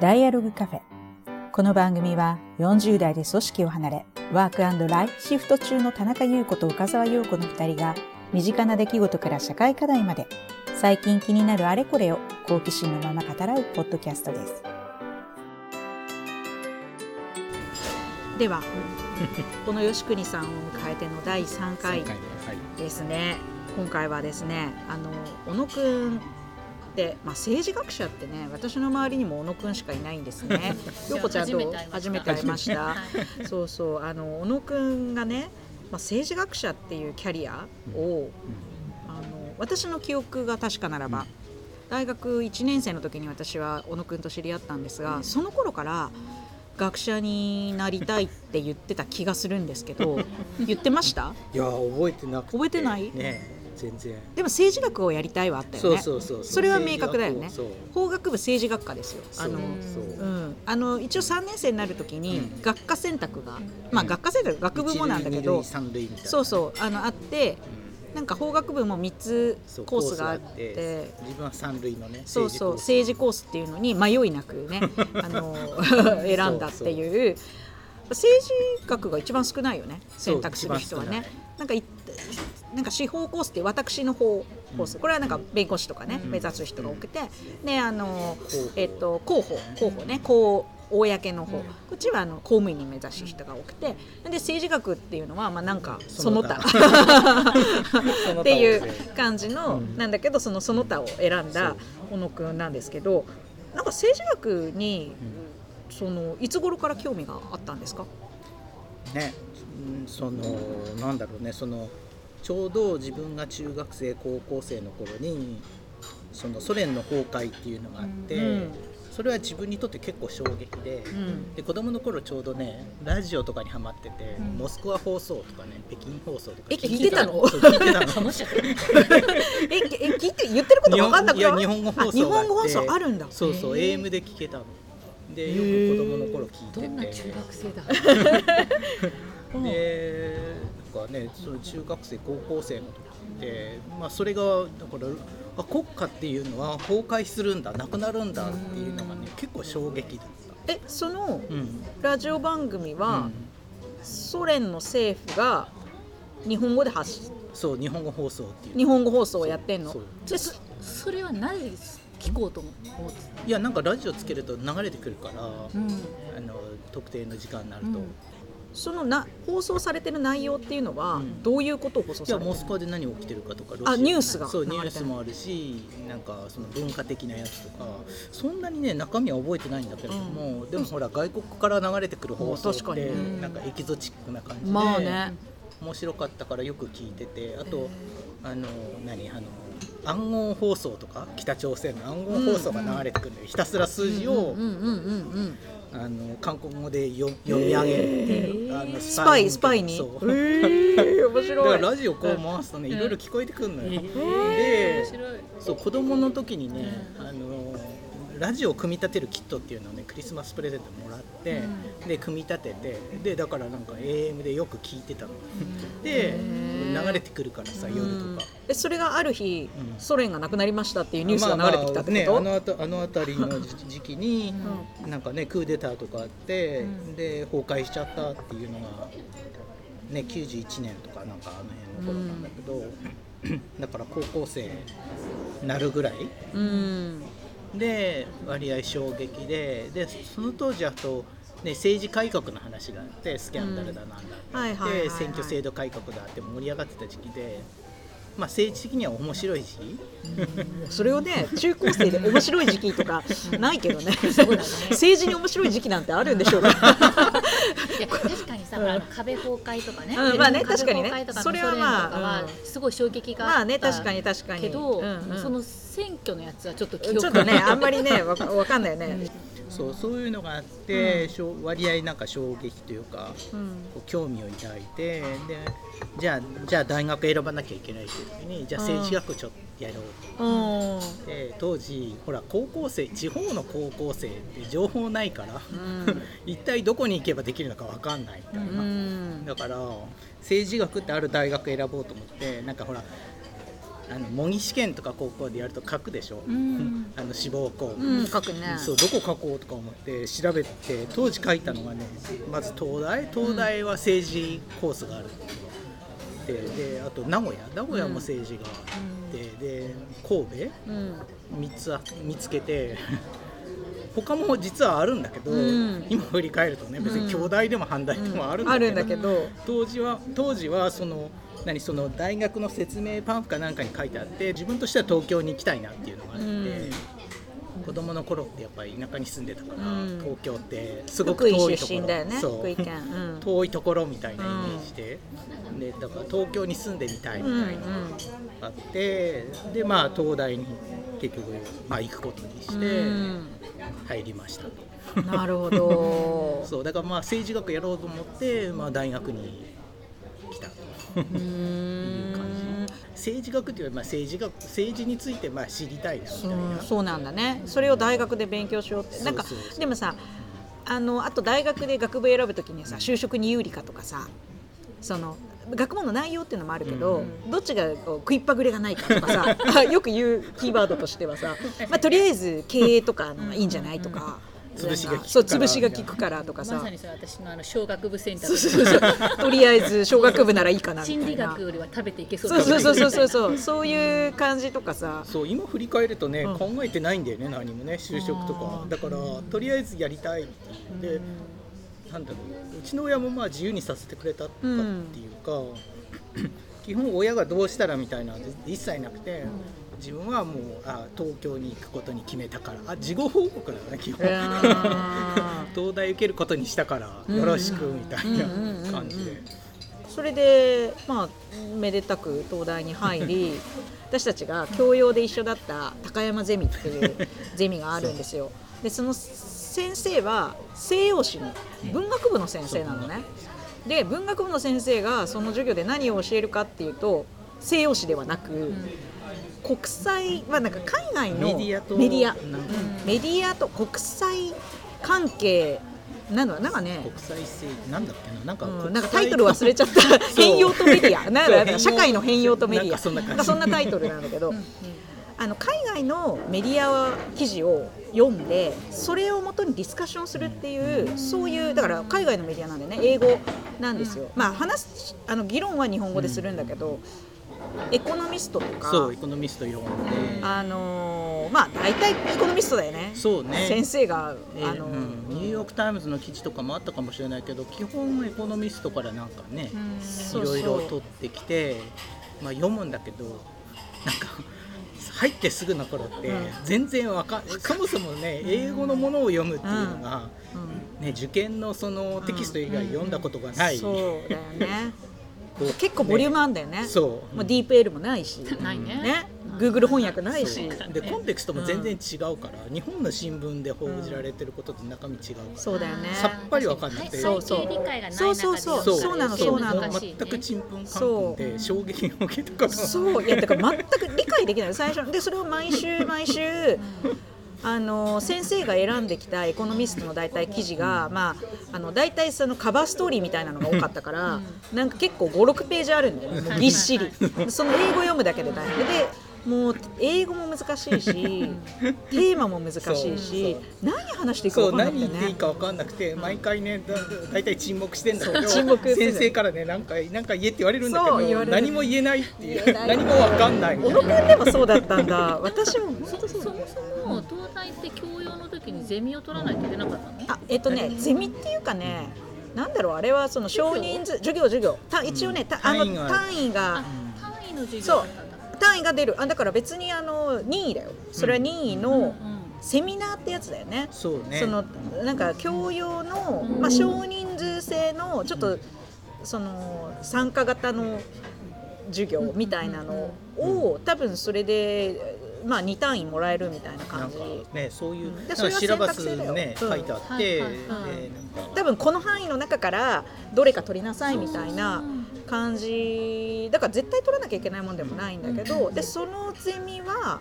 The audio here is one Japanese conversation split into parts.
ダイアログカフェ。この番組は40代で組織を離れ、ワークライフシフト中の田中優子と岡沢陽子の二人が、身近な出来事から社会課題まで、最近気になるあれこれを好奇心のまま語らうポッドキャストです。では、この吉国さんを迎えての第3回ですね。今回はですね、あの小野くんで、まあ、政治学者ってね私の周りにも小野くんしかいないんですね。陽子ちゃんと初めて会いました。そうそう。あの小野くんがね、まあ、政治学者っていうキャリアを、うん、あの私の記憶が確かならば、うん、大学1年生の時に私は小野くんと知り合ったんですが、その頃から学者になりたいって言ってた気がするんですけど 言ってました？いや覚えてなく覚えてない？ね全然。でも政治学をやりたいはあったよね。そうそうそうそれは明確だよね。法学部政治学科ですよ。あのう。ん。あの一応3年生になるときに学科選択が、まあ学科選択学部もなんだけどそうそう。あのあってなんか法学部も3つコースがあって。自分は三類のねそうそう。政治コース。っていうのに迷いなくね あの 選んだっていう。政治学が一番少ないよね選択する人はね。なんかなんか司法コースって私の方コース、これはなんか弁護士とかね、目指す人が多くて。であの、えっと、広報広報ね。公公の方、こっちはあの公務員に目指す人が多くて。で政治学っていうのはまあなんかその他。っていう感じの、なんだけどそのその他を選んだ小野くんなんですけどなんか政治学に、そのいつ頃から興味があったんですか？ねそのなんだろうねそのちょうど自分が中学生高校生の頃にそのソ連の崩壊っていうのがあって、うん、それは自分にとって結構衝撃でうん、で子供の頃ちょうどねラジオとかにはまってて、うん、モスクワ放送とかね北京放送とか聞いてたの。聞いてたの？ええ聞いて 言ってること分かんなくいや日本語放送日本語放送あるんだ。そうそう AM で聞けたの。でよく子供の頃聞いてて。どんな中学生だ？でかねその中学生高校生の時って、まあ、それがだからあ国家っていうのは崩壊するんだなくなるんだっていうのがね結構衝撃だった。えそのラジオ番組は、うん、ソ連の政府が日本語で発信？そう日本語放送っていう。日本語放送をやってんの？じゃそそれはなぜ聞こうと思う？いやなんかラジオつけると流れてくるから、うん、あの特定の時間になると、うんそのな放送されてる内容っていうのは、どういうことを放送されてるモスクワで何が起きてるかとかあニュースがそうニュースもあるしなんかその文化的なやつとかそんなにね中身は覚えてないんだけれども、うん、でもほら外国から流れてくる放送って、なんかエキゾチックな感じで、まあね、面白かったからよく聞いててあとあの何あの暗号放送とか北朝鮮の暗号放送が流れてくるのよ、ひたすら数字をあの韓国語で読み上げるっていう、あのスパイスパイに？そう、えー、面白い。だからラジオこう回すとね、いろいろ聞こえてくるのよ、でそう子供の時にね、あのラジオを組み立てるキットっていうのをねクリスマスプレゼントもらって、うん、で組み立ててでだからなんか AM でよく聞いてたの、で流れてくるからさ夜とか。えそれがある日、うん、ソ連がなくなりましたっていうニュースが流れてきたってこと、まあまあ、ね、あのあの辺りの時期に、うん、なんかねクーデターとかあって、で崩壊しちゃったっていうのがね91年とかなんかあの辺の頃なんだけど、だから高校生なるぐらい、うんで割合衝撃ででその当時あと、ね、政治改革の話があってスキャンダルだなんだって選挙制度改革だって盛り上がってた時期で。まあ、政治的には面白い時期、それをね中高生で面白い時期とかないけど ね。政治に面白い時期なんてあるんでしょうか？いや確かにさ、うん、あの壁崩壊とかね、うん、まあね確かにね。それはまあ、すごい衝撃がまあね確かに確かに。けど、うんうん、その選挙のやつはちょっと記憶ちょっとねあんまりねわかんないよね、そうそういうのがあって、うん、割合なんか衝撃というか、うん、興味を抱いてでじゃあじゃあ大学選ばなきゃいけないっていう時にじゃあ政治学ちょっとやろうと、うん、で当時ほら高校生地方の高校生って情報ないから、一体どこに行けばできるのか分かんないみたいな、だから政治学ってある大学選ぼうと思ってなんかほらあの模擬試験とか高校でやると書くでしょ、うん。あの志望校、うん書くね。そうどこ書こうとか思って調べて当時書いたのがねまず東大。東大は政治コースがあるでであと名古屋。名古屋も政治があって、で神戸？うん。3つあ見つけて。他も実はあるんだけど、うん。今振り返るとね別に兄弟でも反対でもあるんだあけど,、るんだけど。当時は当時はその何その大学の説明パンフかなんかに書いてあって自分としては東京に行きたいなっていうのがあって、うん。子供の頃ってやっぱり田舎に住んでたから、うん。東京ってすごく遠いところねそう。遠いところみたいなイメージで,、でだから東京に住んでみたいみたいなのがあって、でまあ東大に結局、まあ、行くことにしうてん。入りましたと。うんなるほど。そうだからまあ政治学やろうと思って、まあ、大学に来政治学っていうよりまあ政治学政治についてまあ知りたいなみたそいうな。そうなんだね。それを大学で勉強しようって。なんかでもさあのあと大学で学部選ぶときにさ就職に有利かとかさその学問の内容っていうのもあるけど、どっちが食いっぱぐれがないかとかさあ よく言うキーワードとしてはさ、まあ、とりあえず経営とかのがいいんじゃないとか、潰しがそう潰しが効くからとかさ。まさにそれ私のあの小学部選択。そうそうそう。とりあえず小学部ならいいかな心理学よりは食べていけそうそうそうそうそうそう。そういう感じとかさ。そう今振り返るとね、考えてないんだよね何もね就職とかだからとりあえずやりたいってって、うなんだろううちの親もまあ自由にさせてくれたっていうか、基本親がどうしたらみたいな一切なくて、自分はもうあ東京に行くことに決めたから。あ事後報告だよね基本、東大受けることにしたからよろしくみたいな感じで。それでまあめでたく東大に入り 私たちが教養で一緒だった高山ゼミっていうゼミがあるんですよ。でその先生は西洋史の文学部の先生なのね。で文学部の先生がその授業で何を教えるかっていうと西洋史ではなく、国際まあなんか海外のメディアとメディア。メディアと国際関係なの？なんかね。国際政治なんだっけな？なんかうん、なんかタイトル忘れちゃった。変容とメディア。なんだそう社会の変容とメディア。なんかそんな感じ。なんかそんなタイトルなんだけど、あの海外のメディア記事を読んでそれをもとにディスカッションするっていうそういうだから海外のメディアなんでね。英語なんですよ、まあ話すあの議論は日本語でするんだけど、エコノミストとか。そうエコノミスト読んで。あのーまあ大体エコノミストだよね。そうね。先生が、えあのうん。ニューヨーク・タイムズの記事とかもあったかもしれないけど基本エコノミストからなんかね、そいうろいろ取ってきて、まあ、読むんだけどなんか入ってすぐの頃ってうん。全然わかんそもそもね英語のものを読むっていうのが、うん。ね、受験のそのテキスト以外読んだことがない、そうだよね結構ボリュームあんだよね。そう。まあ、ディープ L もないし。ないね。ね。Google 翻訳ないし。そう。でコンテクストも全然違うから、日本の新聞で報じられてることと中身違うから、そうだよね。さっぱりわかんなくて。そうそう背景理解がない中で。そうそうそう。そうそうなの。そう。なの全くちんぷんかんぷんで衝撃を受けたからそう。いやだから全く理解できない。最初。でそれを毎週毎週あの先生が選んできたエコノミストの大体記事が、まあ、あの大体そのカバーストーリーみたいなのが多かったから、なんか結構56ページあるんだよぎっしり。その英語読むだけで大変。でもう英語も難しいし テーマも難しいし何話していいかそう分かんなくてね。何言っていいか分かんなくて毎回ねだだいたい沈黙してんだけどそう沈黙先生からねなんかなんか言えって言われるんだけど何も言えないっていう何も分かんないみ小たいな。野くんでもそうだったんだ。私も本当そうそもそも東大って教養の時にゼミを取らないといけなかったのあえっとねゼミっていうかねなんだろうあれはその少人数授業授業た一応ね、たあの単位が単位の授業そうだったんだ単位が出る。あだから別にあの任意だよ。それは任意のうん。セミナーってやつだよね、そうね。そのなんか教養の、まあ、少人数制のちょっとその参加型の授業みたいなのを多分それで、まあ、2単位もらえるみたいな感じ。ねそういう、うん。でそれはかシラバスね、うん。書いてあって、うん多分この範囲の中からどれか取りなさいみたいな感じ。だから絶対取らなきゃいけないもんでもないんだけどでそのゼミは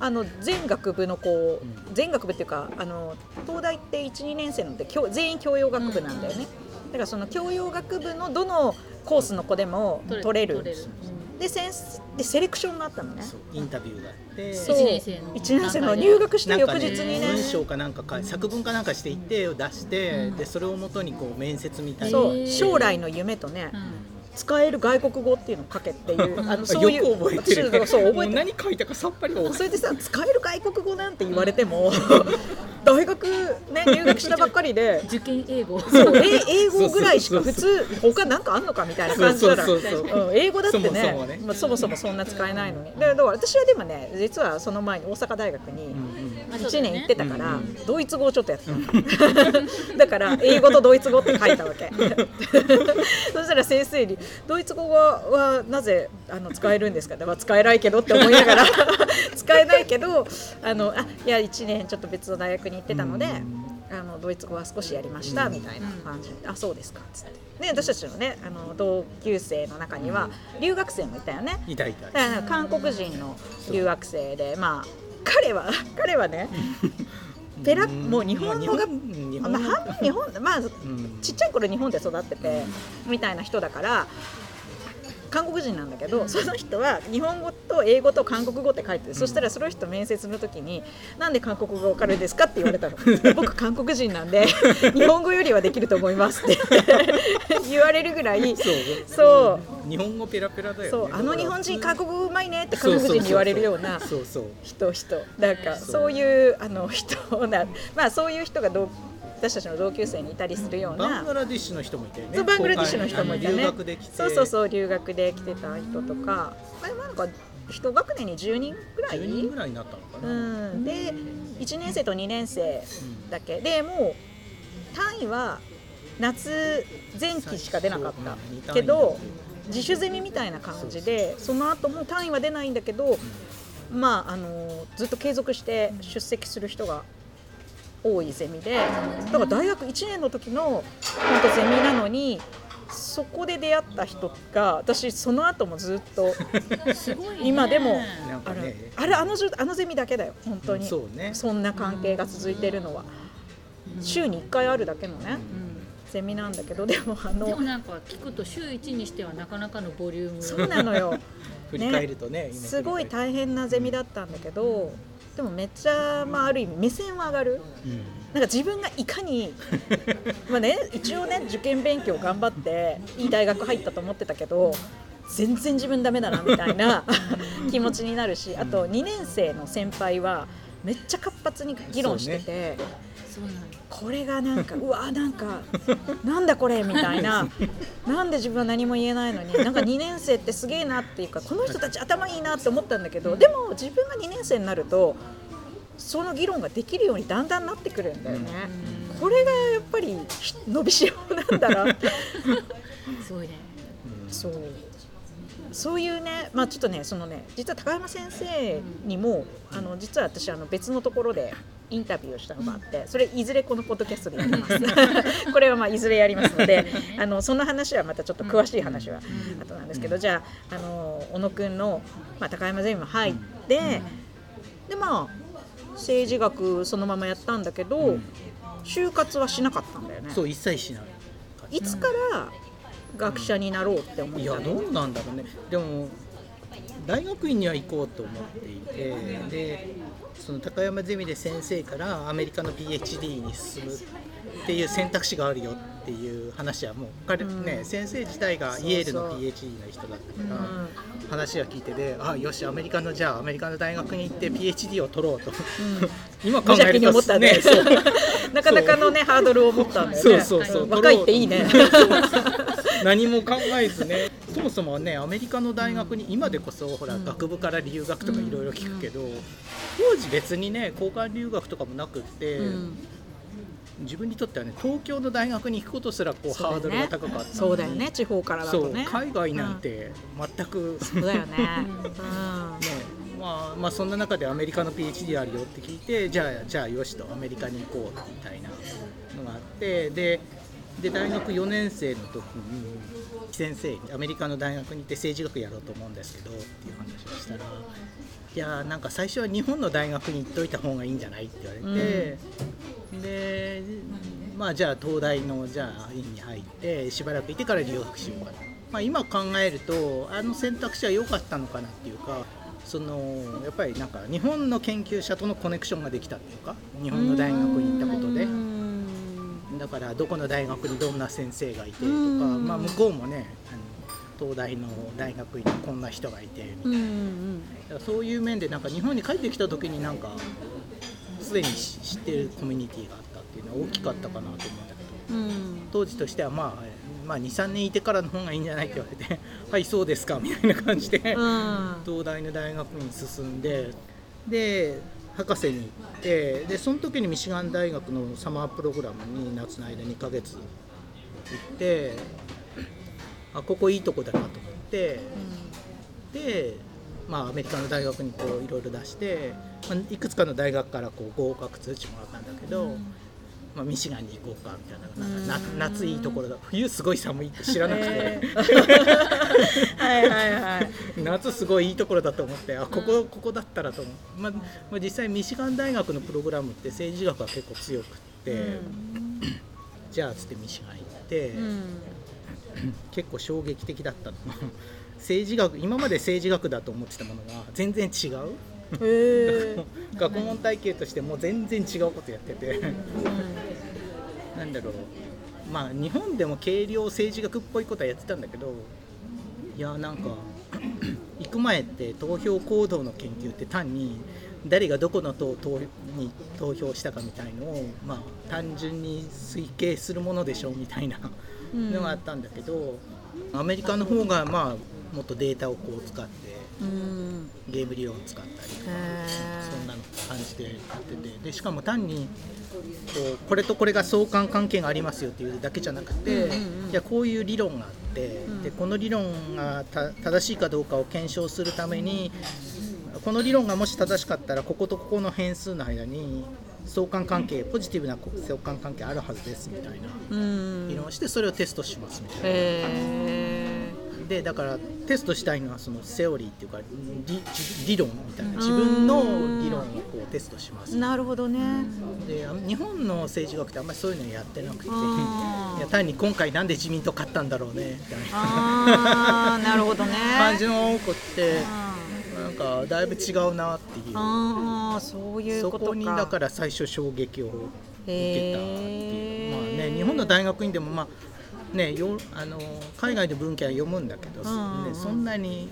あの全学部の子全学部っていうかあの東大って12年生のって教全員教養学部なんだよね。だからその教養学部のどのコースの子でも取れる。取れるでセンスでセレクションがあったのね。インタビューがあって。そう。一年生の一年生の入学した翌日にね。文章かなんかか作文かなんかしていってを出して、うんでそれをもとにこう面接みたいな。将来の夢とね。うん使える外国語っていうのを書けっていう あのそういうよく覚えてる。そうそう覚えてる。何書いたかさっぱり覚えてそれでさ使える外国語なんて言われても 大学ね入学したばっかりで受験英語。そうえ英語ぐらいしか普通他なんかあんのかみたいな感じなら。英語だってねそもそもね。まあ、そもそもそんな使えないのに。でだから私はでもね実はその前に大阪大学にうんうん。1年行ってたから、うんドイツ語をちょっとやってた だから英語とドイツ語って書いたわけ。そしたら先生に「ドイツ語ははなぜあの使えるんですか?」って、まあ、使えないけどって思いながら 使えないけどあのあいや1年ちょっと別の大学に行ってたので、あのドイツ語は少しやりましたみたいな感じで「あそうですか」っつって。で私たちのねあの同級生の中には留学生もいたよね。いたいた韓国人の留学生でまあ彼は彼はねペラもう日本語が、半分日本まあうん。ちっちゃい頃日本で育っててみたいな人だから韓国人なんだけどその人は日本語と英語と韓国語って書いてる、そしたらその人面接の時に「なんで韓国語わかるんですか?」って言われたの「僕韓国人なんで 日本語よりはできると思います」って 言われるぐらいそう。そう。日本語ペラペラだよね。そう。あの日本人韓国語うまいねって韓国人に言われるような人人。なんかそう。いうあの人なまあそういう人が同私たちの同級生にいたりするようなバングラディッシュの人もいたよね。そうバングラディッシュの人もいたね。交換あの留学で来てそうそうそう留学で来てた人とか。あれなんか一学年に10人ぐらい？10人ぐらいになったのかうな、ん、で1年生と2年生だけ。でもう単位は夏前期しか出なかったけど自主ゼミみたいな感じでその後も単位は出ないんだけどまああのずっと継続して出席する人が多いゼミでだから大学1年の時の本当ゼミなのにそこで出会った人が私その後もずっと今でもあれなんかね。あれあのあのゼミだけだよ本当に、そうね。そんな関係が続いてるのは。週に1回あるだけのねうゼミなんだけどでもあんでものなんか聞くと週一にしてはなかなかのボリューム。そうなのよ。振り返るとね今すごい大変なゼミだったんだけどでもめっちゃ、まあ、ある意味目線は上がる。うん。なんか自分がいかに まあね一応ね受験勉強頑張っていい大学入ったと思ってたけど全然自分ダメだなみたいな 気持ちになるしあと2年生の先輩はめっちゃ活発に議論してて、そうなんだこれがなんかうわなんかなんだこれみたいな。なんで自分は何も言えないのになんか2年生ってすげえなっていうかこの人たち頭いいなって思ったんだけどでも自分が2年生になるとその議論ができるようにだんだんなってくるんだよね。これがやっぱりひ伸びしろなんだなすごいね。そう。そういうねまあちょっとねそのね実は高山先生にもあの実は私あの別のところでインタビューをしたのがあってそれいずれこのポッドキャストでやります。これはまあいずれやりますので あのその話はまたちょっと詳しい話は後なんですけどじゃああの小野くんの、まあ、高山ゼミも入ってでまあ政治学そのままやったんだけど就活はしなかったんだよね。そう一切しない。いつから学者になろうって思っいたの？やどうなんだろうね。でも大学院には行こうと思っていてでその高山ゼミで先生からアメリカの PhD に進むっていう選択肢があるよっていう話はもう彼、うん。ね先生自体がイエールの PhD の人だったから、うん。話は聞いてであよしアメリカのじゃあアメリカの大学に行って PhD を取ろうと、今考無邪気にえると思ったね。そう。なかなかのねハードルを持ったんだよね。そうそうそう。うん。若いっていいね。何も考えずねそもそもねアメリカの大学に今でこそほら、うん。学部から留学とかいろいろ聞くけど、当時別にね交換留学とかもなくって、うん。自分にとってはね東京の大学に行くことすらこう、ハードルが高かったそうだよね地方からだとね。海外なんて全く、そうだよね。ねまあ、まあそんな中でアメリカの PhD あるよって聞いてじゃあじゃあよしとアメリカに行こうみたいなのがあってでで大学4年生の時に先生にアメリカの大学に行って政治学やろうと思うんですけどっていう話をしたらいやなんか最初は日本の大学に行っといた方がいいんじゃないって言われて、でまあじゃあ東大のじゃあ院に入ってしばらくいてから留学しようかな。まあ、今考えるとあの選択肢は良かったのかなっていうかそのやっぱりなんか日本の研究者とのコネクションができたっていうか日本の大学に行ったことでだからどこの大学にどんな先生がいてとか、まあ、向こうもねあの東大の大学にこんな人がいてみたいな、そういう面でなんか日本に帰ってきた時になんかすでに知ってるコミュニティがあったっていうのは大きかったかなと思うんだけど、当時としてはまあまあ、23年いてからの方がいいんじゃないって言われて「はいそうですか」みたいな感じで、東大の大学に進んでで博士に行ってでその時にミシガン大学のサマープログラムに夏の間2ヶ月行ってあここいいとこだなと思って、で、まあ、アメリカの大学にこういろいろ出して、まあ、いくつかの大学からこう合格通知もらったんだけど。うんまあ、ミシガンに行こうかみたいななんか夏いいところだ。冬すごい寒いって知らなくて。はいはいはい夏すごいいいところだと思ってあここここだったらと思う、まあ、まあ、実際ミシガン大学のプログラムって政治学は結構強くって、うん、じゃあつってミシガン行って、うん、結構衝撃的だったの。政治学今まで政治学だと思ってたものが全然違う学問体系としてもう全然違うことやってて。なんだろう。まあ日本でも軽量政治学っぽいことはやってたんだけどいやなんか 行く前って投票行動の研究って単に誰がどこの党に投票したかみたいのを、まあ、単純に推計するものでしょうみたいなのがあったんだけど、アメリカの方がまあもっとデータをこう使ってゲーム理論を使ったりとかそんな感じでやってて。でしかも単にこうこれとこれが相関関係がありますよっていうだけじゃなくて、いやこういう理論があって、でこの理論が正しいかどうかを検証するためにこの理論がもし正しかったらこことここの変数の間に相関関係ポジティブな相関関係あるはずですみたいな議論をしてそれをテストしますみたいな。でだからテストしたいのはそのセオリーっていうか理理論みたいな自分の理論をこうテストします。なるほどね。で日本の政治学ってあんまりそういうのやってなくて。いや単に今回なんで自民党勝ったんだろうねみたいな。なるほどね。感じの多くってなんかだいぶ違うなっていう。あそういうそこにだから最初衝撃を受けたっていう。まあね日本の大学院でもまあね、よあの海外で文献は読むんだけど、ね、そんなに、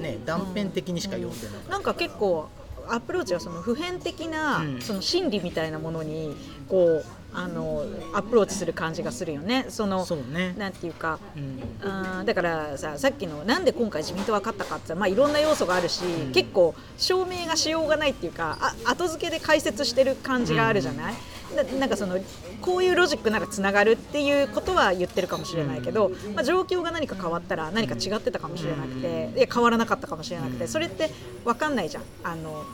ね、断片的にしか読んでなかった、なんか結構アプローチはその普遍的な、その心理みたいなものにこうあのアプローチする感じがするよね。そのそうね。なんていうか、うん、だからささっきのなんで今回自民党は勝ったかってまあいろんな要素があるし、うん、結構証明がしようがないっていうかあ後付けで解説してる感じがあるじゃない？うん、なんかそのこういうロジックならつながるっていうことは言ってるかもしれないけど、まあ、状況が何か変わったら何か違ってたかもしれなくて、いや変わらなかったかもしれなくてそれって分かんないじゃん。あの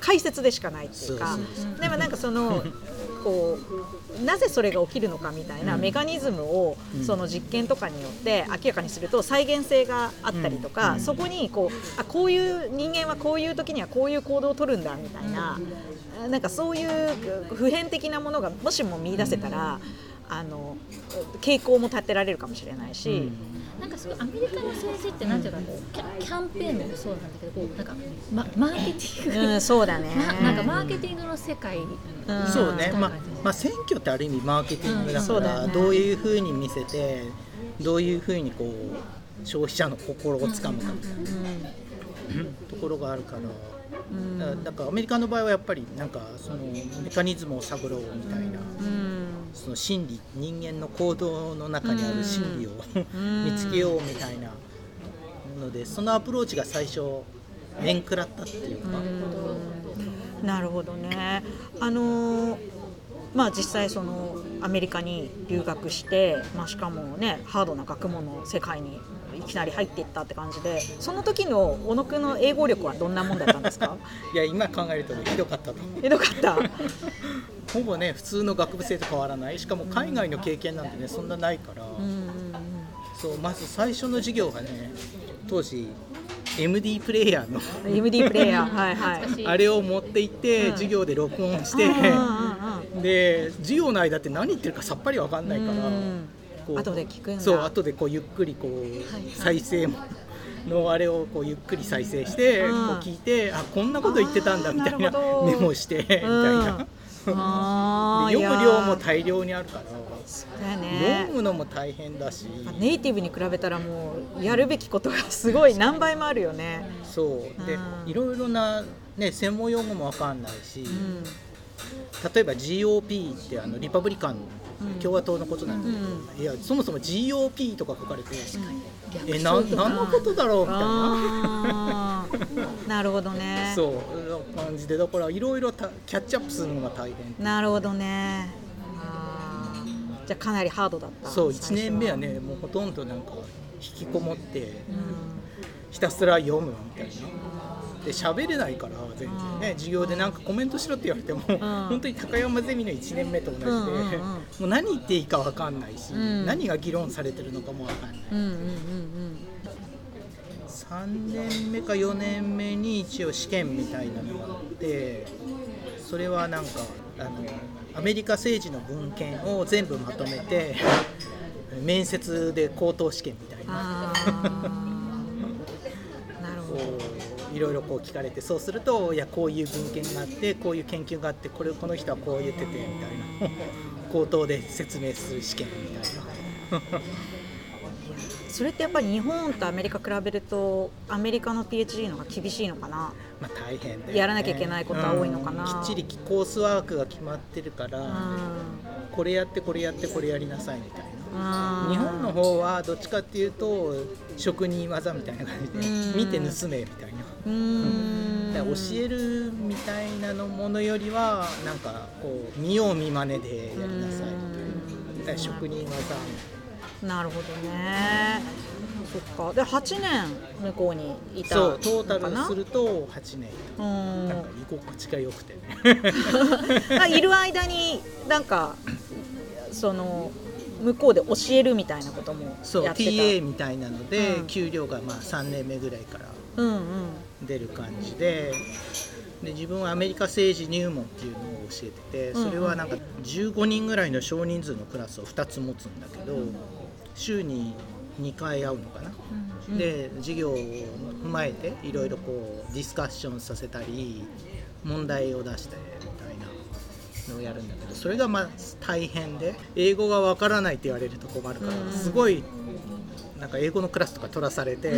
解説でしかないっていうかでもなんかその こうなぜそれが起きるのかみたいなメカニズムをその実験とかによって明らかにすると再現性があったりとか、そこにこうあこういう人間はこういう時にはこういう行動をとるんだみたいななんかそういう普遍的なものがもしも見出せたら。あの傾向も立てられるかもしれないし、なんかすごいアメリカの政治ってなんていうかこうキャキャンペーンもそうなんだけどこうなんかママーケティング、うん、そうだね、なんかマーケティングの世界、うん、そうね、まあまあ選挙ってある意味マーケティングだから、うんね、どういうふうに見せてどういうふうにこう消費者の心をつかむかみたいな、ところがあるから。だからアメリカの場合はやっぱりなんかそのメカニズムを探ろうみたいな、その心理人間の行動の中にある心理を 見つけようみたいなのでそのアプローチが最初面食らったっていうか。なるほどね。あのまあ、実際そのアメリカに留学して、まあ、しかもねハードな学問の世界にいきなり入っていったって感じでその時の小野くんの英語力はどんなもんだったんですか？いや今考えると、ね、ひどかったと。ひどかった。ほぼね普通の学部生と変わらない。しかも海外の経験なんてねそんなないから、うんうんうん、そうまず最初の授業がね当時 MD プレイヤーの。MD プレイヤーはいはい。あれを持って行って、うん、授業で録音して、で授業の間って何言ってるかさっぱり分かんないから、ここう後で聞くんだ。そう後でこうゆっくりこう、はい。再生のあれをこうゆっくり再生して、うん。こう聞いてあこんなこと言ってたんだみたいなメモしてみたいな、読む量も大量にあるから、ね。読むのも大変だし。ネイティブに比べたらもうやるべきことがすごい何倍もあるよね。そう。でうん。いろいろな、ね、専門用語もわかんないし、うん。例えば GOP ってあのリパブリカンうん共和党のことなんだけど、いやそもそも GOP とか書かれて、えな何のことだろうみたいな。なるほどね。そうな感じでだからいろいろたキャッチアップするのが大変なるほどね。じゃあかなりハードだった。そう最初1年目はねもうほとんどなんか引きこもってうん。ひたすら読むみたいなで喋れないから全然ね授業でなんかコメントしろって言われても、本当に高山ゼミの1年目と同じで、うんうんうんもう何言っていいか分かんないし、うん何が議論されてるのかも分かんない、うんうんうん3年目か4年目に一応試験みたいなのがあってそれはなんかあのアメリカ政治の文献を全部まとめて 面接で口頭試験みたいうん。な。なるほこど。ろいろこう聞かれてそうするといやこういう文献があってこういう研究があってこれこの人はこう言っててみたいな 口頭で説明する試験みたいな。それってやっぱり日本とアメリカ比べるとアメリカの PhD の方が厳しいのかな？まあ大変ねやらなきゃいけないことは多いのかな？うんきっちりコースワークが決まってるから、うん。これやってこれやってこれやりなさいみたいな。日日本の方はどっちかっていうと職人技みたいな感じでうん見て盗めみたいな。うーん教えるみたいなのものよりはなんかこう見よう見まねでやりなさいみたいな職人技なるほどね。そっか。で8年向こうにいたそうトータルすると8年。うん。なんか居心地が良くてね。あいる間になんかその向こうで教えるみたいなこともそうやってた。TA みたいなので、うん。給料がまあ3年目ぐらいから。うんうん出る感じでで自分はアメリカ政治入門っていうのを教えててそれはなんか15人ぐらいの少人数のクラスを2つ持つんだけど週に2回会うのかな、うんで授業を踏まえていろいろこうディスカッションさせたり問題を出してみたいなのをやるんだけどそれがまあ大変で英語がわからないって言われると困るからうん。すごいなんか英語のクラスとか取らされて。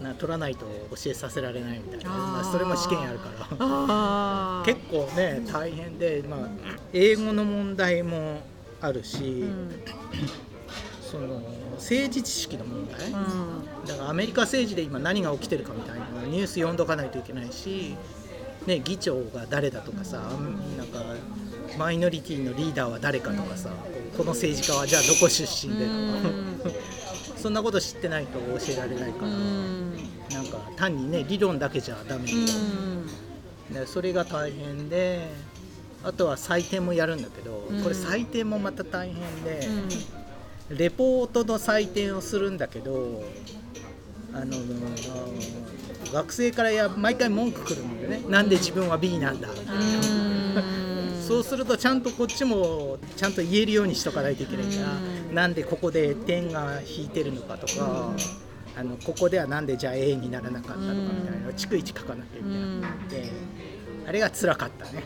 な取らないと教えさせられないみたいな。まあそれも試験あるから。結構ね大変で、まあ、英語の問題もあるし、うん。その政治知識の問題、うん。だからアメリカ政治で今何が起きてるかみたいなニュース読んどかないといけないし、ね、議長が誰だとかさなんかマイノリティのリーダーは誰かとかさこの政治家はじゃあどこ出身でとか。そんなこと知ってないと教えられないかうら。ん。なんか単にね理論だけじゃダメで,、うん。でそれが大変であとは採点もやるんだけど、うん。これ採点もまた大変で、うん。レポートの採点をするんだけどあの学生からや毎回文句来るんだよね。なんで自分は B なんだって。うん。そうするとちゃんとこっちもちゃんと言えるようにしとかないといけないから、うんなんでここで点が引いてるのかとか、あのここではなんでじゃあ A にならなかったのかみたいな。のを逐一書かなきゃいけなくて、あれが辛かったね。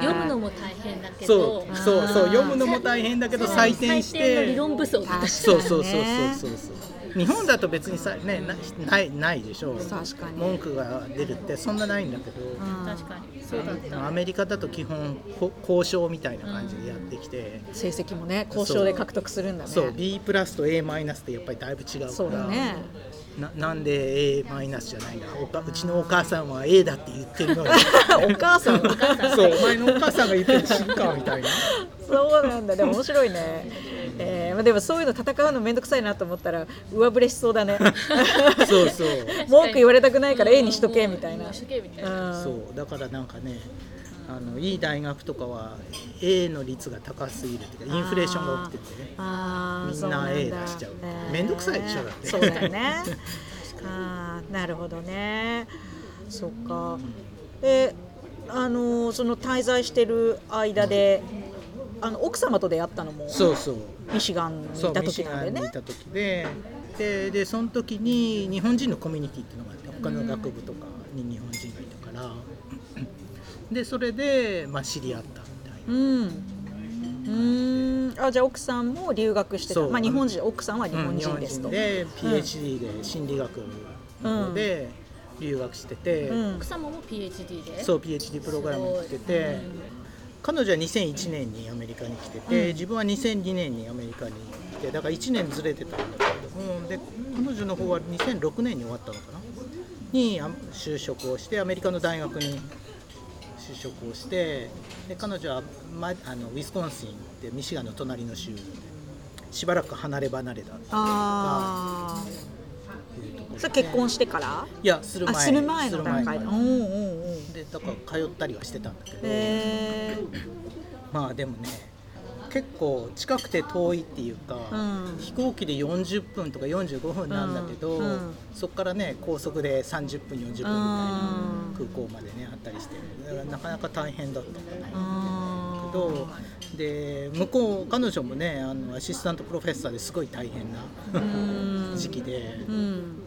読むのも大変だけそどうそうそう。読むのも大変だけど採点し採点の理て論武装そうそうそうそうそうそう日本だと別にさねなないないでしょ確かに。文句が出るってそんなないんだけど、確かに。そうだった。アメリカだと基本こ交渉みたいな感じでやってきて、成績もね交渉で獲得するんだね。そう B プラスと A マイナスってやっぱりだいぶ違うから。そうだねななんで A マイナスじゃないんだ？おかうちのお母さんは A だって言ってるのに。お母さん そうお前のお母さんが言ってるしかみたいな。そうなんだ。でも面白いね、えーまあ、でもそういうの戦うの面倒くさいなと思ったら上振れしそうだね。そうそう。文句言われたくないから A にしとけみたいな。しとけみたいな。うん。そう。だからなんかねあのいい大学とかは A の率が高すぎるっていうかインフレーションが起きててね。みんな A だ出しちゃうえーめんどくさいでしょだって。そうだよね。あーなるほどね。そっか。であのその滞在してる間であの奥様と出会ったのもそうそう。ミシガンにいたミシガン時なんでね。にいた時で。ででその時に日本人のコミュニティっていうのがあって他の学部とかに日本人がいたから、でそれで、まあ、知り合ったみたいな。うん。うーん。あじゃあ奥さんも留学してた。そう。まあ日本人奥さんは日うん本人ですと、で PhD で心理学の方で留学してて、うん。奥様も PhD で？そう PhD プログラムに来てて、彼女は2001年にアメリカに来てて、うん。自分は2002年にアメリカに来てだから1年ずれてたんだけれどもで彼女の方は2006年に終わったのかな？にあ就職をしてアメリカの大学に就職をしてで彼女は、ま、あのウィスコンシンってミシガンの隣の州でしばらく離れ離れだったああいうところで。それ結婚してから？いやする前あする前の段階で。する前うんうんうんでだから通ったりはしてたんだけど、へまあでもね結構近くて遠いっていうか、うん。飛行機で40分とか45分なんだけど、うん。うん。そこからね高速で30分40分みたいなうん。空港までねあったりしてだからなかなか大変だったんだねあけどで向こう彼女もねあのアシスタントプロフェッサーですごい大変なうん。時期で。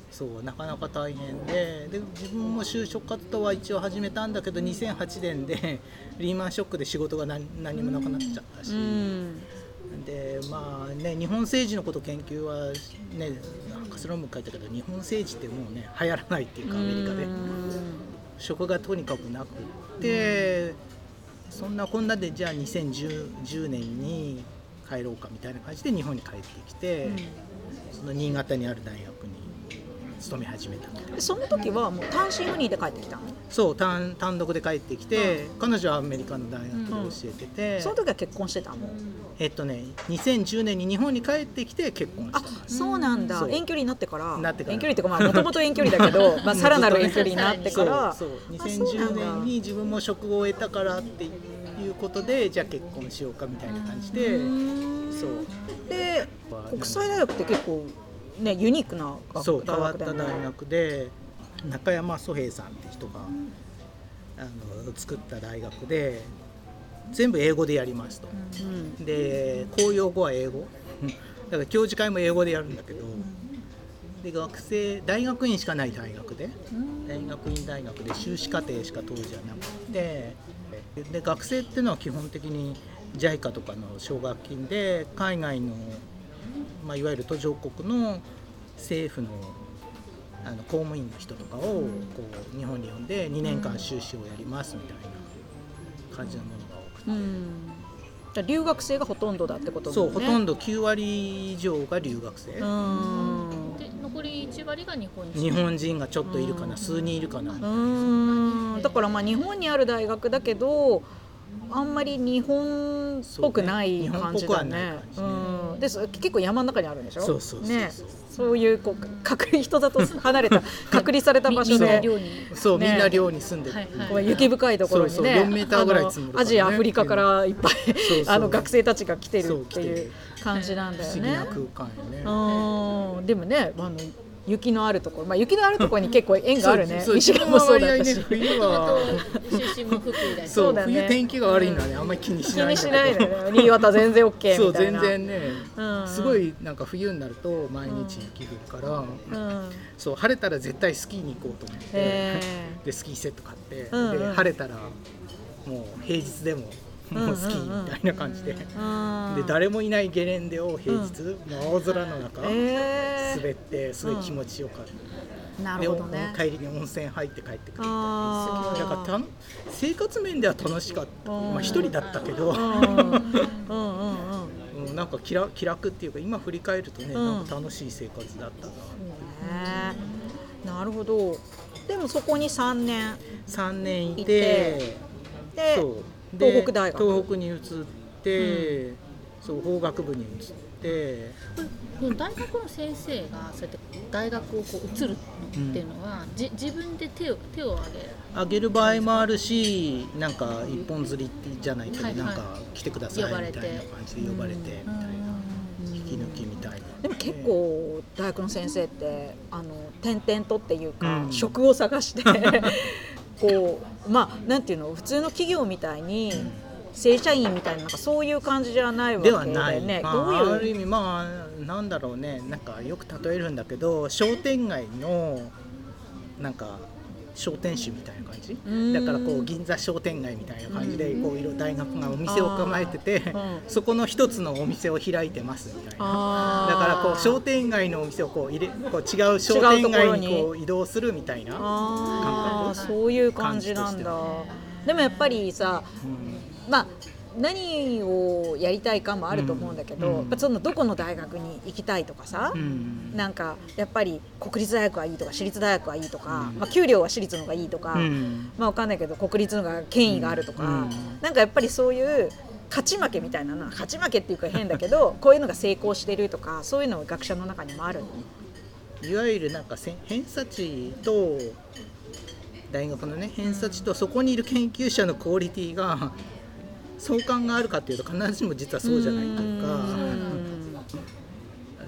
うんそうなかなか大変でで自分も就職活動は一応始めたんだけど2008年で リーマンショックで仕事が何何もなくなっちゃったし、うん。でまあね日本政治のこと研究はね博士論文書いたけど日本政治ってもうね流行らないっていうかアメリカで。職がとにかくなくってそんなこんなでじゃあ2010 10年に帰ろうかみたいな感じで日本に帰ってきて、その新潟にある大学に勤め始めたその時はもう単身赴任で帰ってきたの。そう単単独で帰ってきて、彼女はアメリカの大学で教えてて、その時は結婚してたの？えっとね2010年に日本に帰ってきて結婚したあそうなんだ。遠距離になってから。なってから。遠距離っていうかまあもともと遠距離だけど まあさらなる遠距離になってから。そうそう。あそうなん2010だ年に自分も職を得たからっていうことでじゃあ結婚しようかみたいな感じで、そうで国際大学って結構ねユニークな学そう変わった大学で中山蘇平さんって人があの作った大学で全部英語でやりますと。うん。で公用語は英語。だから教授会も英語でやるんだけど、で学生大学院しかない大学で大学院大学で修士課程しか当時はなくてで学生っていうのは基本的に JICA とかの奨学金で海外の、まあ、いわゆる途上国の政府のあの公務員の人とかをこう日本に呼んで2年間修士をやりますみたいな感じのものが多くて。うん。じゃあ留学生がほとんどだってことだそう、ほとんど9割以上が留学生、うん。で残り1割が日本人。日本人がちょっといるかな、うん。数人いるかな、うん。だからまあ日本にある大学だけどあんまり日本っぽくない感じだねです結構山の中にあるんでしょ？そうそうそうそう。ね。そういうこう隔離人里離れた 隔離された場所で。そう、ね。みんな寮に住んでる、はいはい。雪深いところにね。そうそう4メーターぐらい積もるね。アジアアフリカからいっぱいあの学生たちが来てるっていう感じなんだよ不思議なね。空間よね、うんでもねあの雪のあるところ、まあ、雪のあるところに結構縁があるね。そうミシガンもそうだったし、ね冬は。出身も福井だし。そうそうだね。冬天気が悪いのはねあんまり気にし気にないんだけどしないね新潟全然 OK そうみたいな。全然ね、うん。すごいなんか冬になると毎日雪降るから、うん。そう晴れたら絶対スキーに行こうと思って、へでスキーセット買って、うんうん。で晴れたらもう平日でももうスキーみたいな感じで、うんで誰もいないゲレンデを平日、もう青空の中、えー。滑ってすごい気持ちよかった、なでるほどね。帰りに温泉入って帰ってくるみたいなだからたの生活面では楽しかった、まあ、一人だったけど、うん。なんか気楽気楽っていうか今振り返るとね、うん。なんか楽しい生活だったな。ね。なるほど。でもそこに3年。3年いてで東北大学。東北に移って、そう法学部に移って。大学の先生がそうやって大学をこう移るっていうのは、じ自分で手を手を挙げる。あげる場合もあるしなんか一本釣りじゃないけど、はいはいなんか来てくださいみたいな呼ばれて感じで呼ばれてみたいな、引き抜きみたいなでも結構大学の先生ってあの転々とっていうか、うん。職を探してこうまあなんていうの普通の企業みたいに正社員みたいななんかそういう感じじゃないわけではない、ね。まあ、どういう？ある意味まあなんだろうね。なんかよく例えるんだけど商店街のなんか商店主みたいな感じ。ん。だからこう銀座商店街みたいな感じでこういろ大学がお店を構えててそこの一つのお店を開いてますみたいな。だからこう商店街のお店をこう入れこう違う商店街にこう移動するみたいな、感覚。そういう感じなんだ。でもやっぱりさうん。まあ何をやりたいかもあると思うんだけど、うん。やっぱそのどこの大学に行きたいとかさ、うん。なんかやっぱり国立大学はいいとか私立大学はいいとか、うん。まあ、給料は私立の方がいいとか、うん。まあわかんないけど国立の方が権威があるとか、うん。なんかやっぱりそういう勝ち負けみたいなな勝ち負けっていうか変だけど こういうのが成功してるとかそういうのが学者の中にもあるの？いわゆるなんか偏差値と大学のね偏差値とそこにいる研究者のクオリティが相関があるかっていうと必ずしも実はそうじゃないというか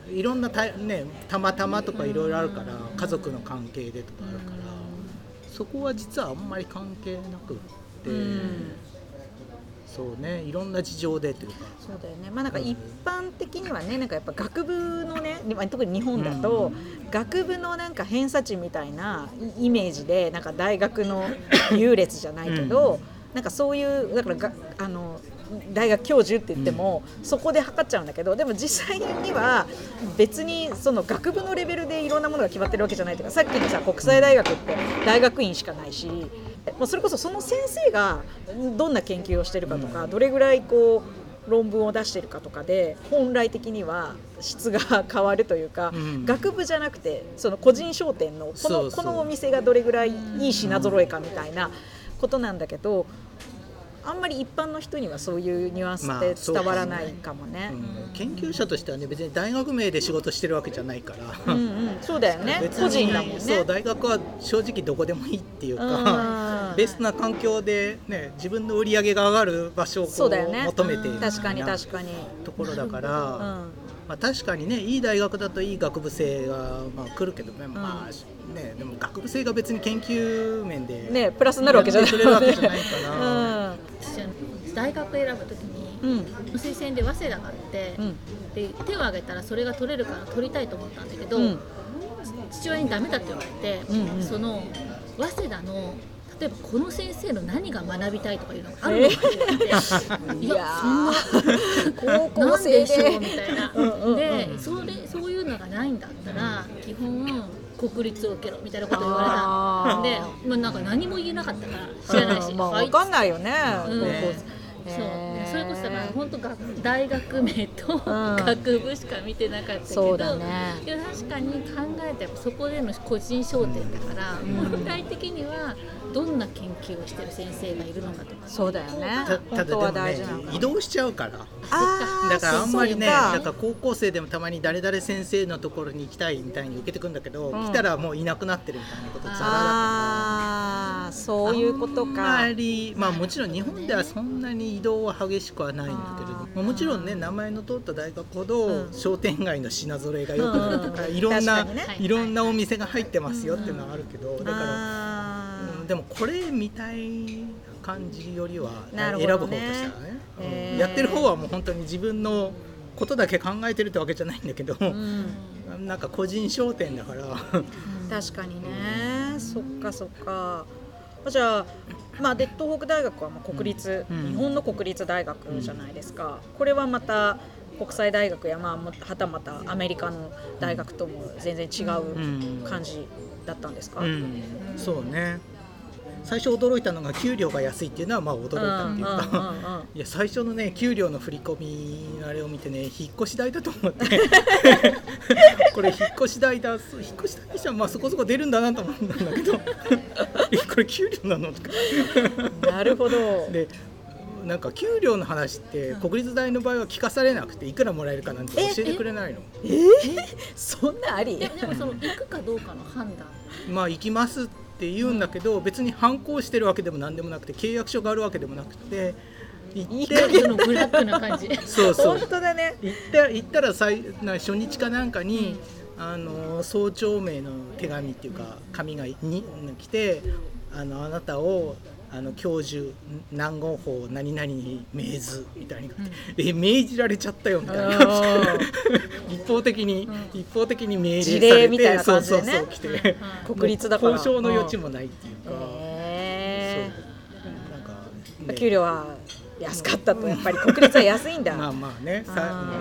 いろんなた,、ね、たまたまとかいろいろあるから家族の関係でとかあるからそこは実はあんまり関係なくって、うん。そうねいろんな事情でというか。そうだよね。まあなんか一般的にはねなんかやっぱ学部のねまあ特に日本だと、学部のなんか偏差値みたいなイメージでなんか大学の優劣じゃないけど、なんかそういうだからがあの大学教授って言っても、そこで測っちゃうんだけどでも実際には別にその学部のレベルでいろんなものが決まってるわけじゃないというかさっきのさ国際大学って大学院しかないし、もうそれこそその先生がどんな研究をしてるかとか、どれぐらいこう論文を出してるかとかで本来的には質が変わるというか、うん。学部じゃなくてその個人商店のこのこのお店がどれぐらいいい品揃えかみたいなことなんだけどあんまり一般の人にはそういうニュアンスって伝わらないかもね。うん。研究者としてはね別に大学名で仕事してるわけじゃないから、うんうん、そうだよね。別に個人だもんね。そう大学は正直どこでもいいっていううん。かベストな環境で、ね、自分の売り上げが上がる場所をこそうだよね。求めている確かに確かに。ところだから、うん。まあ、確かにねいい大学だといい学部生が、まあ、来るけどね,、まあねでも学部生が別に研究面でねプラスになるわけじゃないやってくれるわけじゃないから。大学選ぶときに、うん。うん推薦で早稲田があって、うん。で手を挙げたらそれが取れるから取りたいと思ったんだけど、うん。父親にダメだって言われて、うんうん。その早稲田の例えばこの先生の何が学びたいとかいうのがあるのかって言って、いいや やそんな高校なん生でしょうでみたいな、でそれそういうのがないんだったら基本国立を受けろみたいなこと言われた。で、まあ、なんか何も言えなかったから知らないし、まあはいわかんないよね。うん。高校ねそう。それこそだから本当が大学名と学部しか見てなかったけど、そうだね。いや確かに考えたらそこでの個人商店だから、本来的にはどんな研究をしてる先生がいるのかとか。そうだよね。た。本当はただでもね大事なの。か移動しちゃうから。だからあんまりねそうか高校生でもたまに誰々先生のところに行きたいみたいに受けてくんだけど、うん。来たらもういなくなってるみたいなことざらだああそういうことあんかま。りまあもちろん日本ではそんなに移動は激しくはないんだけれどあー。まあもちろんね名前の通った大学ほどうん。商店街の品揃えが良くなるとか、う んいろんな、ね。いろんなお店が入ってますよっていうのはあるけど、だから、あうんでもこれみたいな感じよりはなる選ぶ方としてはね、へー。うんやってる方はもう本当に自分のことだけ考えてるってわけじゃないんだけど、ーうん。なんか個人商店だから。確かにね。そっかそっかじゃあまあで東北大学はまあ国立、うん日本の国立大学じゃないですか、これはまた国際大学やまあもはたまたアメリカの大学とも全然違うんう感じだったんですか、うん、そうね最初驚いたのが給料が安いっていうのはまあ驚いたっていうか、や最初のね給料の振り込みのあれを見てね引っ越し代だと思って。これ引っ越し代だ引っ越し代にしてはまあそこそこ出るんだなと思ったんだけど。えこれ給料なのとか。なるほど。でなんか給料の話って国立大の場合は聞かされなくていくらもらえるかなんて教えてくれないの。えー、そんなあり？ででもその行くかどうかの判断。まあ行きますって言うんだけど、別に反抗してるわけでも何でもなくて契約書があるわけでもなくて行ってそのブラックな感じ。そうそう。本当だね。行った行ったら最な初日かなんかに、あの総長名の手紙っていうか紙がに来てあのあなたをあの教授南郷法何々に命ずみたいに、え命じられちゃったよみたいな。一方的に、一方的に命令されみたいなて。そうそうそう来て、国立だから。交渉の余地もないっていうか、へそう。なんか、ーね。給料は安かったとやっぱり国立は安いんだ、まあまあね。さあ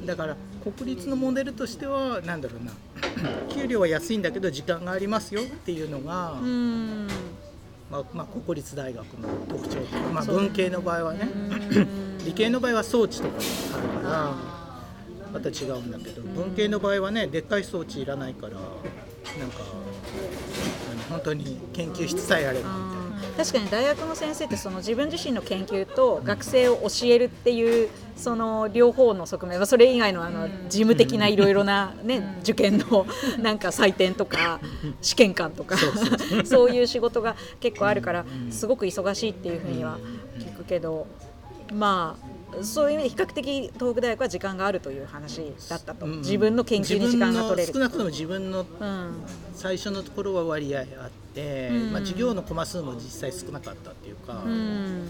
うん。だから国立のモデルとしてはなんだろうな。給料は安いんだけど時間がありますよっていうのが、ーうんまあまあ、国立大学の特徴、まあ、文系の場合はねうん。理系の場合は装置とかあるからまた違うんだけど文系の場合はねでっかい装置いらないからなんか本当に研究室さえあればみたいな。確かに大学の先生ってその自分自身の研究と学生を教えるっていうその両方の側面はそれ以外のあの事務的ないろいろな、ね、受験のなんか採点とか試験官とかそういう仕事が結構あるからすごく忙しいっていうふうには聞くけどまあそういう意味で比較的東北大学は時間があるという話だったと。うん自分の研究に時間が取れる。少なくとも自分のうん。最初のところは割合あって、うん。まあ、授業のコマ数も実際少なかったっていうか、うん。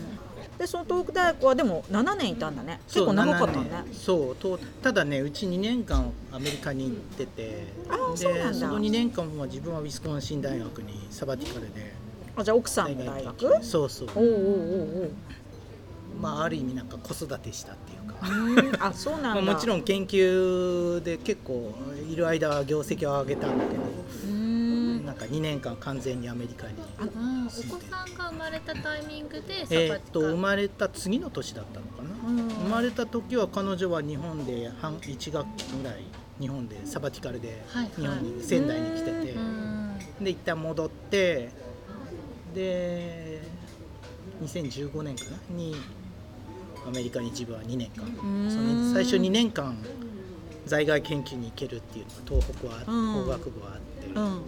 でその東北大学はでも7年いたんだね。結構長かったね。7年。そうとただねうち2年間アメリカに行ってて。あーそうなんだ。でその2年間は自分はウィスコンシン大学にサバティカルであじゃあ奥さんの大学？そうそう。おうおうおうおうまあある意味なんか子育てしたっていうか。うん。あそうなんだ。まあもちろん研究で結構いる間は業績を上げたんだけどうん。なんか2年間完全にアメリカにうんお子さんが生まれたタイミングでサバえーっと生まれた次の年だったのかな、うん。生まれた時は彼女は日本で半1学期ぐらい日本でサバティカルではいはい。日本に仙台に来てて、うんで一旦戻ってで2015年かなにアメリカに自分は2年間。ん。その最初2年間在外研究に行けるっていうのが東北はうん。法学部はあって、うん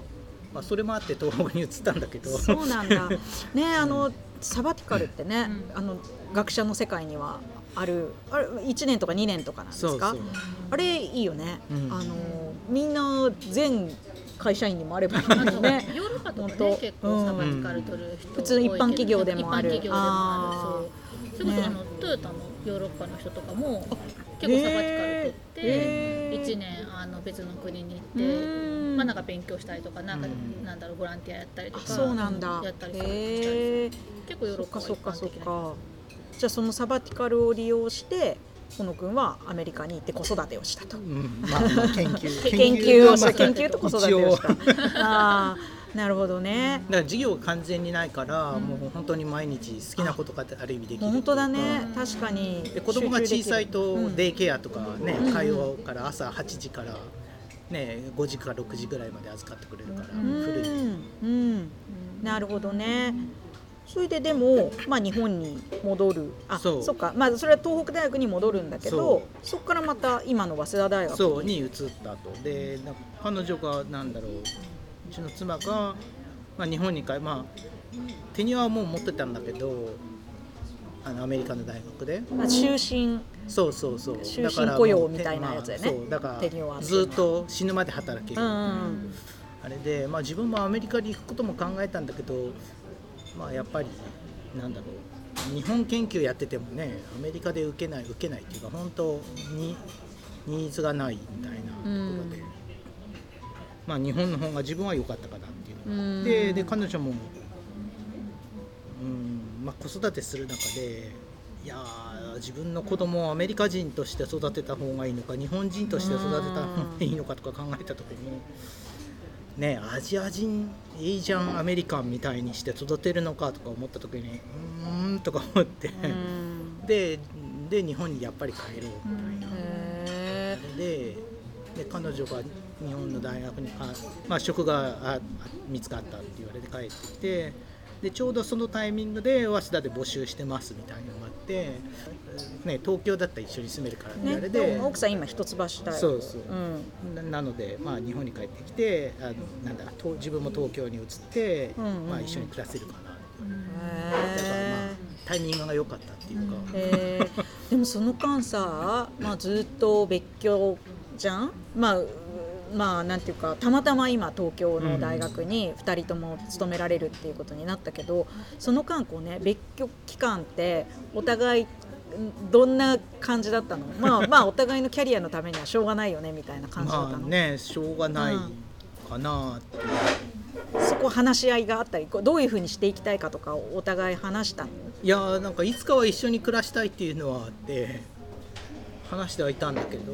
まあ、それもあって東北に移ったんだけど。そうなんだ。ねあのサバティカルってね、うん。あの学者の世界にはあるあれ1年とか2年とかなんですか？そうそう。あれいいよね、うん。あのみんな全会社員にもあればいいのにね。ヨーロッパとか本当。ね結構サバティカル取る人普通一般企業でもある。一般企業でもああるそうそれこそあのトヨタのヨーロッパの人とかも結構サバティカル取ってへー。1年あの別の国にう行って。ん。まあ、なんか勉強したりとかなんか、うん。なんだろうボランティアやったりとかそうなんだ。やったりしたえ結構ヨーロッパそっかそっかそっは一般的なか。じゃあそのサバティカルを利用して小野君はアメリカに行って子育てをしたと。うん。まあまあ研究。研究をしたまあ研究と子育てをした。ああなるほどね。だから授業が完全にないから、もう本当に毎日好きなことがある意味できる本当だね。確かに。で子供が小さいとうん。デイケアとかね、うん。通うから朝8時から、ね、5時から6時ぐらいまで預かってくれるから、うフルにん、うん、なるほどね。それででも、まあ、日本に戻る。あそう。そっか、まあ、それは東北大学に戻るんだけどそこからまた今の早稲田大学に。移ったと。でな彼女がなんだろううちの妻が、まあ、日本に帰まあ手にはもう持ってたんだけどあのアメリカの大学で。あ終身そうそうそう。雇用みたいなやつだよね。まあそう。だからずっと死ぬまで働ける、うんうん。あれで、まあ、自分もアメリカに行くことも考えたんだけど、まあ、やっぱりなんだろう。日本研究やっててもねアメリカで受けない受けないっていうか本当にニーズがないみたいなところで、うんまあ、日本の方が自分は良かったかなっていうのが、うん。でで彼女も、うんまあ、子育てする中でいやー自分の子供をアメリカ人として育てた方がいいのか日本人として育てた方がいいのかとか考えた時に。ね、アジア人エイジャンアメリカンみたいにして育てるのかとか思った時にうーんとか思って、うん。でで日本にやっぱり帰ろうみたいな、でで彼女が日本の大学にあ、まあ、職が見つかったって言われて帰ってきてでちょうどそのタイミングで早稲田で募集してますみたいなのがあって、ね、東京だったら一緒に住めるからってー言われて、も奥さん今一橋大学そうそう。うん。ななので、まあ、日本に帰ってきてあのなんだと自分も東京に移って、うんうんうん。まあ、一緒に暮らせるかなだからへまあタイミングが良かったっていうか、えー。でもその間さ、まあ、ずっと別居じゃん？まあうまあなんていうかたまたま今東京の大学に2人とも勤められるっていうことになったけど、その間こうね別居期間ってお互いどんな感じだったの？まあまあお互いのキャリアのためにはしょうがないよねみたいな感じだったの、まあねしょうがないかなって。いう、そこ話し合いがあったりこうどういうふうにしていきたいかとかお互い話したの？いやーなんかいつかは一緒に暮らしたいっていうのはあって話してはいたんだけど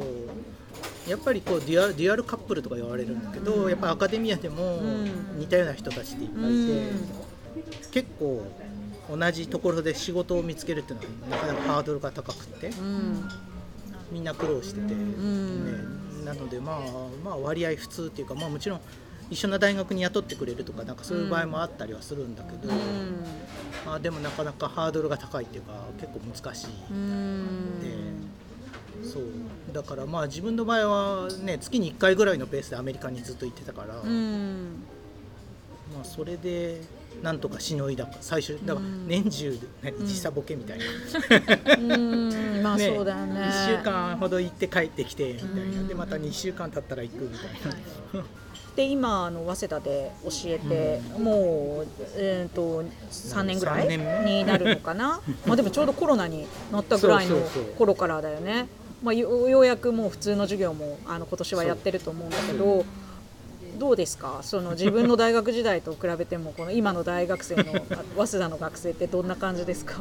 やっぱりこうデュアルデュアルカップルとか言われるんだけど、やっぱアカデミアでもん。似たような人たちっていっぱいいて、結構同じところで仕事を見つけるっていうのはなかなかハードルが高くってうん。みんな苦労してて、ん。ね、なのでまあまあ割合普通っていうかまあもちろん一緒な大学に雇ってくれるとかなんかそういう場合もあったりはするんだけど、うん。まあ、でもなかなかハードルが高いっていうか結構難しい。うん。でそう。だからまあ自分の場合はね月に1回ぐらいのペースでアメリカにずっと行ってたから、うん。まあ、それでなんとかしのいだか最初だから年中、ね時差ボケみたいな、うん。まあ そうだよね。1週間ほど行って帰ってきてみたいな。うんでまた2週間経ったら行くみたいな、で今あの早稲田で教えて、もう、えー、と3年ぐらいになるのかな？まあでもちょうどコロナになったぐらいの頃からだよねまあ、よようやくもう普通の授業もあの今年はやってると思うんだけどどうですか？その自分の大学時代と比べてもこの今の大学生のあ早稲田の学生ってどんな感じですか？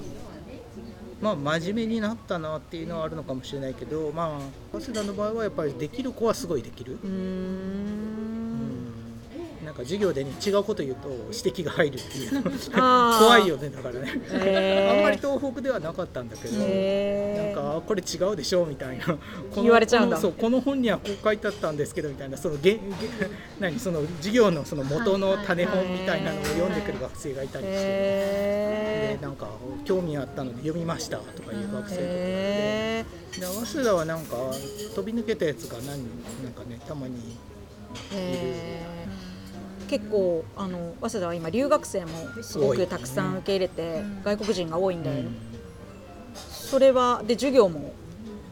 まあ真面目になったなっていうのはあるのかもしれないけどまあ早稲田の場合はやっぱりできる子はすごいできる、うんか授業でね違うこと言うと指摘が入るっていう。怖いよねだからね、へー。あんまり東北ではなかったんだけど、へー。なんかあこれ違うでしょみたいな。言われちゃうんだ。そうこの本にはこう書いてあったんですけどみたいな。そのげげ何その授業のその元の種本みたいなのを読んでくる学生がいたりして、へでなんか興味あったので読みましたとかいう学生とかいて。えで早稲田はなんか飛び抜けたやつが何なんかねたまにへー結構あの早稲田は今留学生もすごくたくさん受け入れて、外国人が多いんだよ、うん。それはで授業も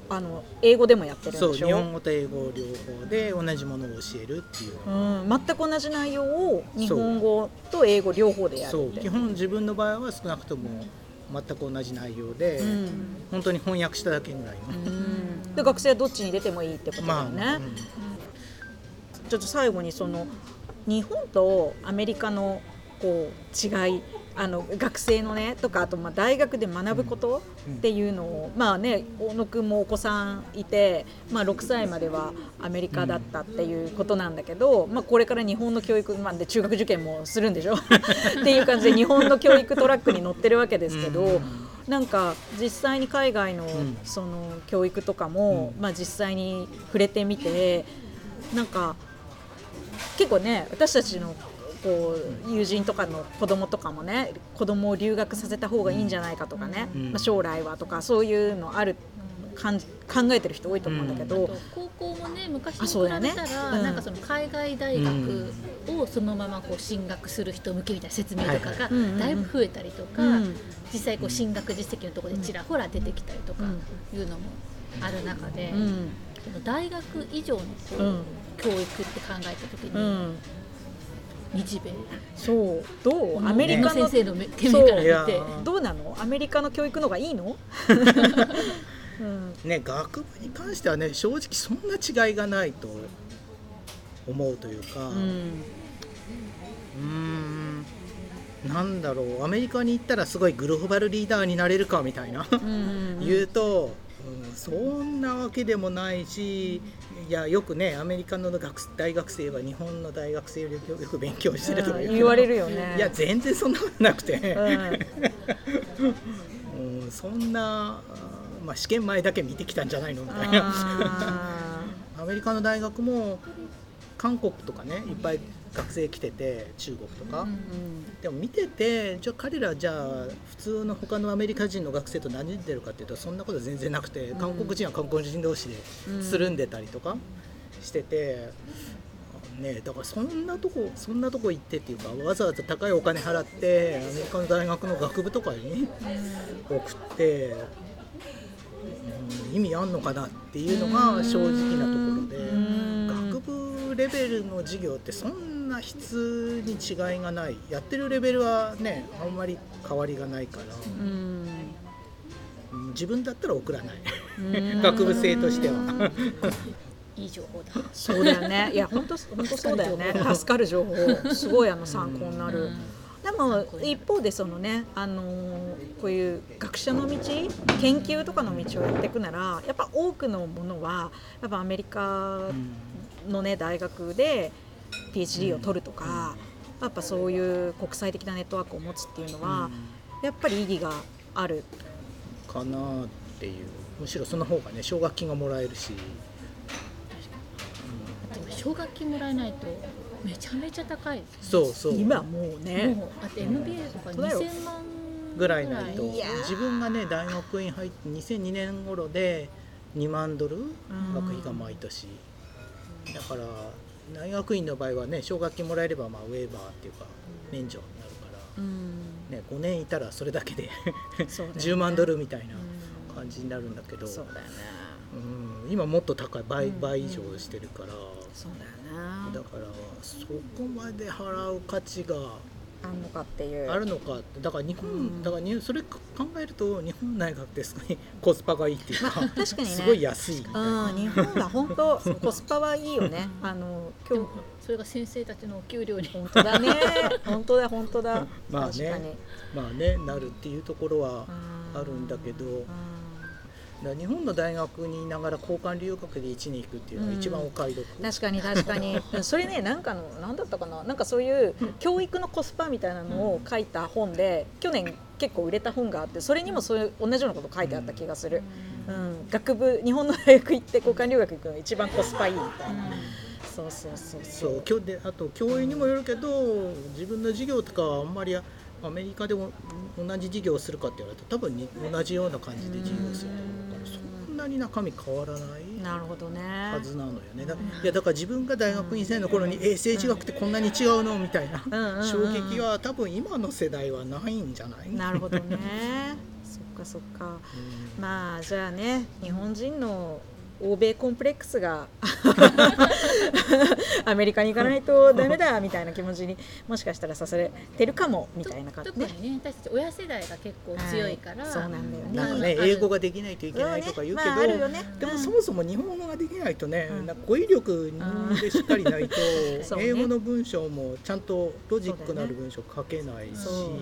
あの英語でもやってるんそうでしょ？日本語と英語両方で同じものを教えるっていう。うん、全く同じ内容を日本語と英語両方でやそる基本自分の場合は少なくとも全く同じ内容で、うん。本当に翻訳しただけぐらいの、うん。で学生はどっちに出てもいいってことだよね、まあ、ちょっと最後にその日本とアメリカのこう違いあの学生のねとかあとまあ大学で学ぶことっていうのを、まあね大野くんもお子さんいて、まあ、6歳まではアメリカだったっていうことなんだけど、まあ、これから日本の教育、まあ、で中学受験もするんでしょ？っていう感じで日本の教育トラックに乗ってるわけですけど。うん。なんか実際に海外のん。その教育とかも、まあ、実際に触れてみてなんか結構ね私たちのこう友人とかの子供とかもね子供を留学させた方がいいんじゃないかとかね、うん。まあ、将来はとかそういうのある感じ考えてる人多いと思うんだけど、高校もね昔に比べたら、うん。なんかその海外大学をそのままこう進学する人向けみたいな説明とかがだいぶ増えたりとか、うん実際こう進学実績のところでちらほら出てきたりとかいうのもある中で、うん。大学以上のこう、うん教育って考えた時に、うん、日米。そう。どう？アメリカの先生の目から見て。ーどうなの？アメリカの教育の方がいいの、うん。ね学部に関してはね正直そんな違いがないと思うというか、うん。うーん。なんだろう。アメリカに行ったらすごいグローバルリーダーになれるかみたいな、うん。言うと、うん、そんなわけでもないしいやよくねアメリカの学大学生は日本の大学生よりよく勉強してるとかう。ん言われるよね。いや全然そんなことなくて、うん。うん、そんな、まあ、試験前だけ見てきたんじゃないのみたいな。あ アメリカの大学も韓国とかねいっぱい学生来てて中国とか、ーうん。でも見ててじゃあ彼らじゃあ普通の他のアメリカ人の学生と何似てるかっていうとそんなこと全然なくて韓国人は韓国人同士でつるんでたりとかしてて、ね、だからそんなとこそんなとこ行ってっていうかわざわざ高いお金払ってアメリカの大学の学部とかに送って、うん意味あんのかなっていうのが正直なところでん。学部るレベルの授業ってそんな質に違いがない。やってるレベルはねあんまり変わりがないから、うん。自分だったら送らない。うん。学部生としては。いい情報だ。そうだよね。いや本当本当そうだよね。助かる情報。すごいあの参考になる、でも一方でそのね、あのーこういう学者の道研究とかの道をやっていくならやっぱ多くのものはやっぱアメリカのね大学で PhD を取るとか、やっぱそういう国際的なネットワークを持つっていうのは、やっぱり意義がある。かなっていう。むしろその方がね奨学金がもらえるし。でも奨学金もらえないとめちゃめちゃ高いですそうそう。今もうね。もうあと MBA とか本当だよ。2000万ぐらいないといやー。自分がね大学院入って2002年頃で2万ドル学費が毎年。だから大学院の場合はね奨学金もらえればまあウェーバーっていうか免除になるから、うん。ね、5年いたらそれだけでそうだよね。10万ドルみたいなうん感じになるんだけど、そうだよね。うん今もっと高い倍,、うん。倍以上してるから、そうだよね。だからそこまで払う価値があんのかっていう。あるのかだから日本、うん。だからにそれ考えると日本大学ってすごいコスパがいいっていうか、確かにね。すごい安いみたいな。うん、日本が本当コスパはいいよね。あの今日。それが先生たちのお給料に。本当だね。本当だ本当だ。まあね。まあねなるっていうところはあるんだけど、だから日本の大学にいながら交換留学で1年行くっていうのが一番お買い得、うん確かに確かに。うん それねなんかのなんだったかな？なんかそういう教育のコスパみたいなのを書いた本で去年結構売れた本があってそれにもそういう同じようなこと書いてあった気がする。うん、学部日本の大学行って交換留学行くのが一番コスパいいみたいな。そうそうそうそそうう。今日であと教員にもよるけど自分の授業とかはあんまりアメリカでも同じ授業をするかって言われると多分に同じような感じで授業をすると思うなに中身変わらないなるほどね。はずなのよね。だいやだから自分が大学院生の頃に、え政治学ってこんなに違うの？みたいな、うんうんうん。衝撃は多分今の世代はないんじゃない？なるほどね。そっかそっか。まあじゃあね日本人の欧米コンプレックスが アメリカに行かないとダメだみたいな気持ちにもしかしたらさせてるかもみたいな感じ特にね私たち親世代が結構強いから、はいそうなんだよね。なんかね英語ができないといけないとか言うけど、まあねでもうん。そもそも日本語ができないとね、うん。なんか語彙力でしっかりないと、英語の文章もちゃんとロジックのある文章書けないし、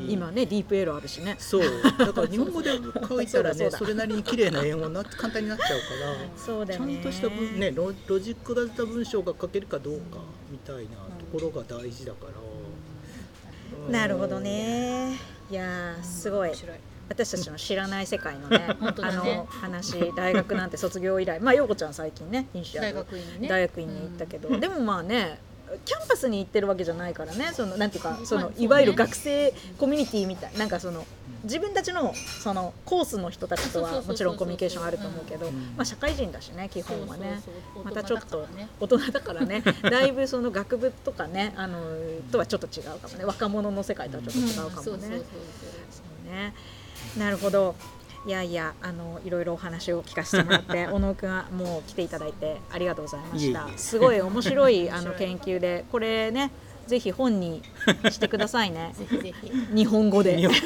今ねディープエロあるしね。そう。だから日本語で書いたらね それなりに綺麗な英語になって簡単になっちゃうから。そうだよね。ちゃんとした文、ね、ロロジックだった文章が書けるかどうかみたいなところが大事だから、うん。なるほどね。いやーすごい。私たちの知らない世界のね ね。あの話大学なんて卒業以来。まあ陽子ちゃん最近ね大学院にね。大学院に行ったけど、でもまあねキャンパスに行ってるわけじゃないからね。そのなんていうかその、いわゆる学生コミュニティみたい。なんかその自分たちのそのコースの人たちとはもちろんコミュニケーションあると思うけど、うん。まあ、社会人だしね基本はね。またちょっと大人だからね。だいぶその学部とかねあのとはちょっと違うかもね。若者の世界とはちょっと違うかもね。ね。なるほど。いやいや、あのいろいろお話を聞かせてもらって、小野くんはもう来ていただいてありがとうございました。すごい面白いあの 研究で、これね、ぜひ本にしてくださいね。ぜひぜひ日本語で。日本 日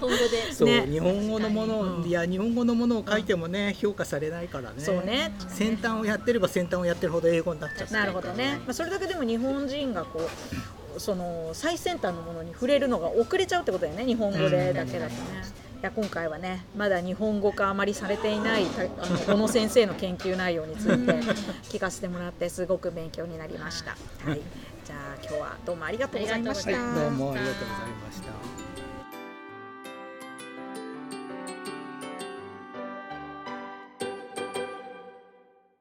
本語でそう、ね日本語のもの、うんいや日本語のものを書いてもね、評価されないからねそうね。先端をやってれば先端をやってるほど英語になっちゃってなるほどね。まあそれだけでも日本人がこうその最先端のものに触れるのが遅れちゃうってことだよね。日本語でだけだとね。いや今回はねまだ日本語化あまりされていないたあの小野先生の研究内容について聞かせてもらってすごく勉強になりました。はい。じゃあ今日はどうもありがとうございました。ありがとうございどうもありがとうございました